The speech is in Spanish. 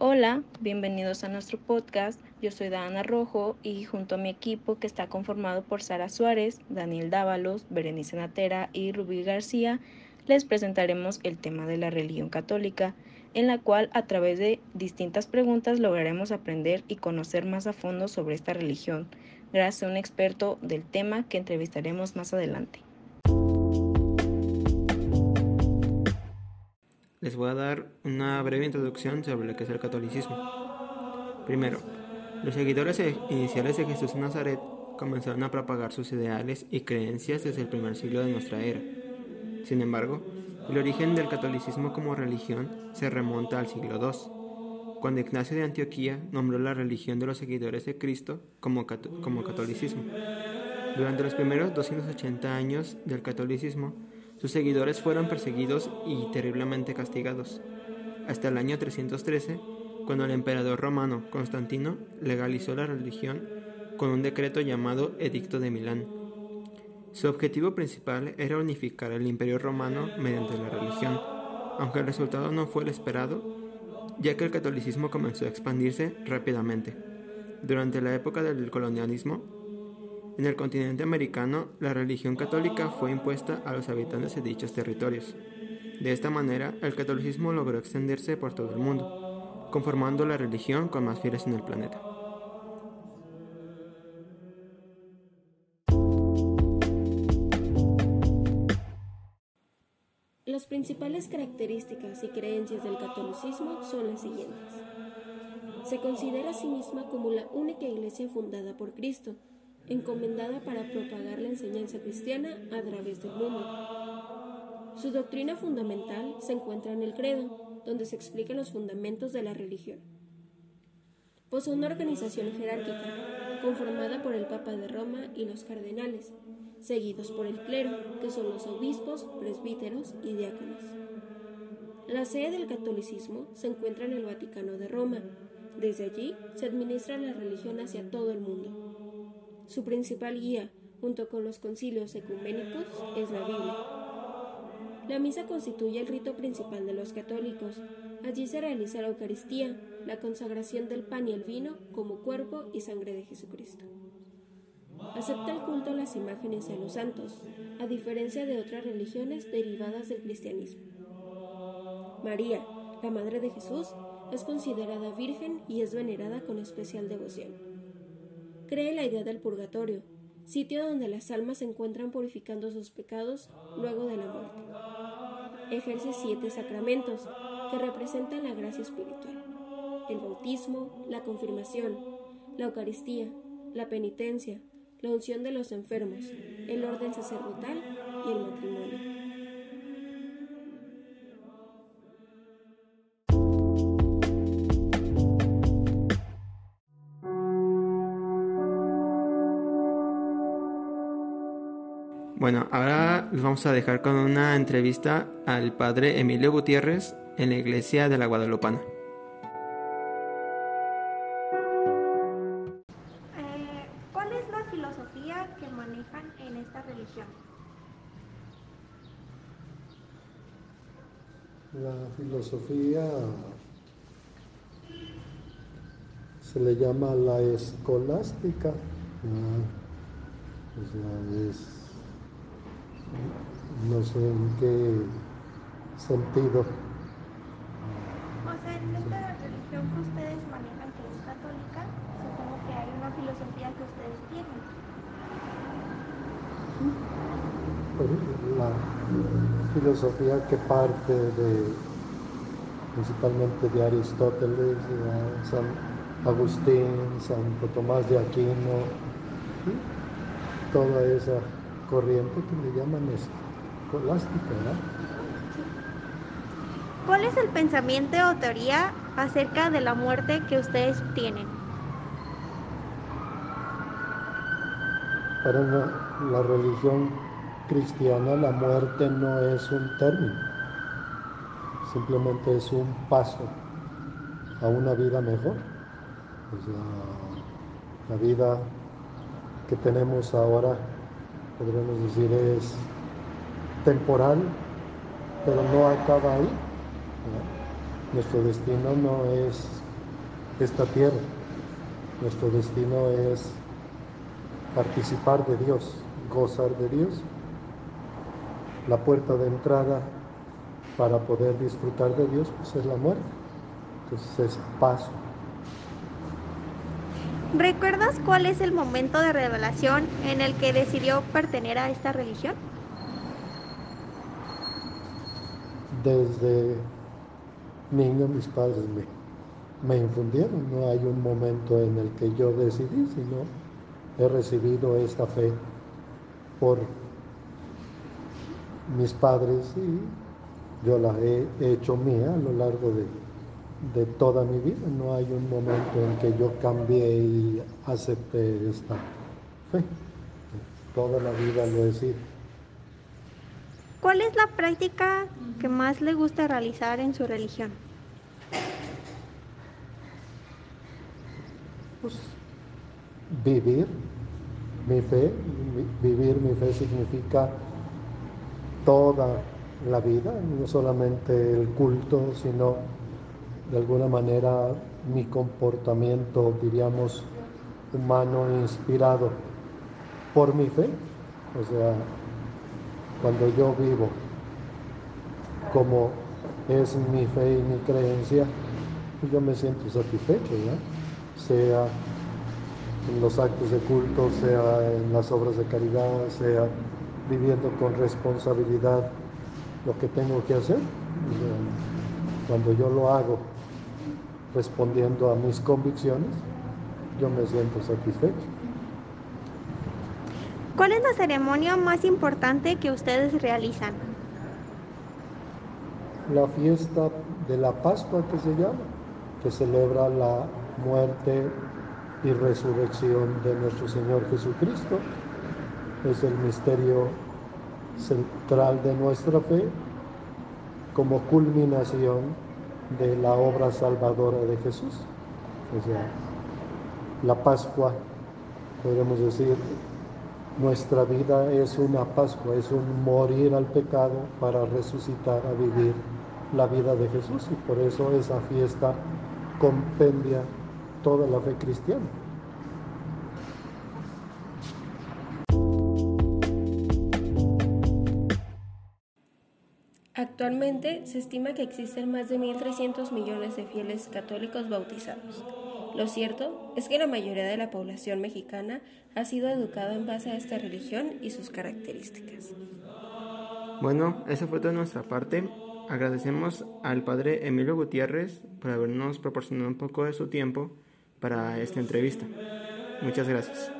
Hola, bienvenidos a nuestro podcast. Yo soy Dana Rojo y junto a mi equipo que está conformado por Sara Suárez, Daniel Dávalos, Berenice Natera y Rubí García, les presentaremos el tema de la religión católica, en la cual a través de distintas preguntas lograremos aprender y conocer más a fondo sobre esta religión, gracias a un experto del tema que entrevistaremos más adelante. Les voy a dar una breve introducción sobre lo que es el catolicismo. Primero, los seguidores e- iniciales de Jesús de Nazaret comenzaron a propagar sus ideales y creencias desde el primer siglo de nuestra era. Sin embargo, el origen del catolicismo como religión se remonta al siglo II, cuando Ignacio de Antioquía nombró la religión de los seguidores de Cristo como, como catolicismo. Durante los primeros 280 años del catolicismo, sus seguidores fueron perseguidos y terriblemente castigados, hasta el año 313, cuando el emperador romano Constantino legalizó la religión con un decreto llamado Edicto de Milán. Su objetivo principal era unificar el imperio romano mediante la religión, aunque el resultado no fue el esperado, ya que el catolicismo comenzó a expandirse rápidamente. Durante la época del colonialismo, en el continente americano, la religión católica fue impuesta a los habitantes de dichos territorios. De esta manera, el catolicismo logró extenderse por todo el mundo, conformando la religión con más fieles en el planeta. Las principales características y creencias del catolicismo son las siguientes. Se considera a sí misma como la única iglesia fundada por Cristo, encomendada para propagar la enseñanza cristiana a través del mundo. Su doctrina fundamental se encuentra en el credo, donde se explican los fundamentos de la religión. Posee una organización jerárquica, conformada por el Papa de Roma y los cardenales, seguidos por el clero, que son los obispos, presbíteros y diáconos. La sede del catolicismo se encuentra en el Vaticano de Roma. Desde allí se administra la religión hacia todo el mundo. Su principal guía, junto con los concilios ecuménicos, es la Biblia. La misa constituye el rito principal de los católicos. Allí se realiza la Eucaristía, la consagración del pan y el vino como cuerpo y sangre de Jesucristo. Acepta el culto a las imágenes y a los santos, a diferencia de otras religiones derivadas del cristianismo. María, la Madre de Jesús, es considerada virgen y es venerada con especial devoción cree la idea del purgatorio, sitio donde las almas se encuentran purificando sus pecados luego de la muerte. Ejerce siete sacramentos que representan la gracia espiritual. El bautismo, la confirmación, la Eucaristía, la penitencia, la unción de los enfermos, el orden sacerdotal y el matrimonio. Bueno, ahora los vamos a dejar con una entrevista al padre Emilio Gutiérrez en la iglesia de la Guadalupana. Eh, ¿Cuál es la filosofía que manejan en esta religión? La filosofía se le llama la escolástica. o sea, es no sé en qué sentido. O sea, en esta religión que ustedes manejan, que es católica, supongo que hay una filosofía que ustedes tienen. Pues, la filosofía que parte de principalmente de Aristóteles, de San Agustín, Santo Tomás de Aquino, toda esa corriente que le llaman escolástica. ¿Cuál es el pensamiento o teoría acerca de la muerte que ustedes tienen? Para la religión cristiana la muerte no es un término, simplemente es un paso a una vida mejor. la vida que tenemos ahora podríamos decir, es temporal, pero no acaba ahí. Nuestro destino no es esta tierra. Nuestro destino es participar de Dios, gozar de Dios. La puerta de entrada para poder disfrutar de Dios pues es la muerte. Entonces es paso. ¿Recuerdas cuál es el momento de revelación en el que decidió pertenecer a esta religión? Desde niño mis padres me, me infundieron, no hay un momento en el que yo decidí, sino he recibido esta fe por mis padres y yo la he hecho mía a lo largo de, de toda mi vida. No hay un momento en que yo cambié y acepté esta fe. Toda la vida lo he sido. ¿Cuál es la práctica que más le gusta realizar en su religión? Pues vivir mi fe. Vivir mi fe significa toda la vida, no solamente el culto, sino de alguna manera mi comportamiento, diríamos, humano inspirado por mi fe. O sea, cuando yo vivo como es mi fe y mi creencia, yo me siento satisfecho, ¿ya? sea en los actos de culto, sea en las obras de caridad, sea viviendo con responsabilidad lo que tengo que hacer. Cuando yo lo hago respondiendo a mis convicciones, yo me siento satisfecho. ¿Cuál es la ceremonia más importante que ustedes realizan? La fiesta de la Pascua que se llama, que celebra la muerte y resurrección de nuestro Señor Jesucristo. Es el misterio central de nuestra fe como culminación de la obra salvadora de Jesús. O sea, la Pascua, podemos decir, nuestra vida es una Pascua, es un morir al pecado para resucitar a vivir la vida de Jesús y por eso esa fiesta compendia toda la fe cristiana. Actualmente se estima que existen más de 1.300 millones de fieles católicos bautizados. Lo cierto es que la mayoría de la población mexicana ha sido educada en base a esta religión y sus características. Bueno, esa fue toda nuestra parte. Agradecemos al padre Emilio Gutiérrez por habernos proporcionado un poco de su tiempo para esta entrevista. Muchas gracias.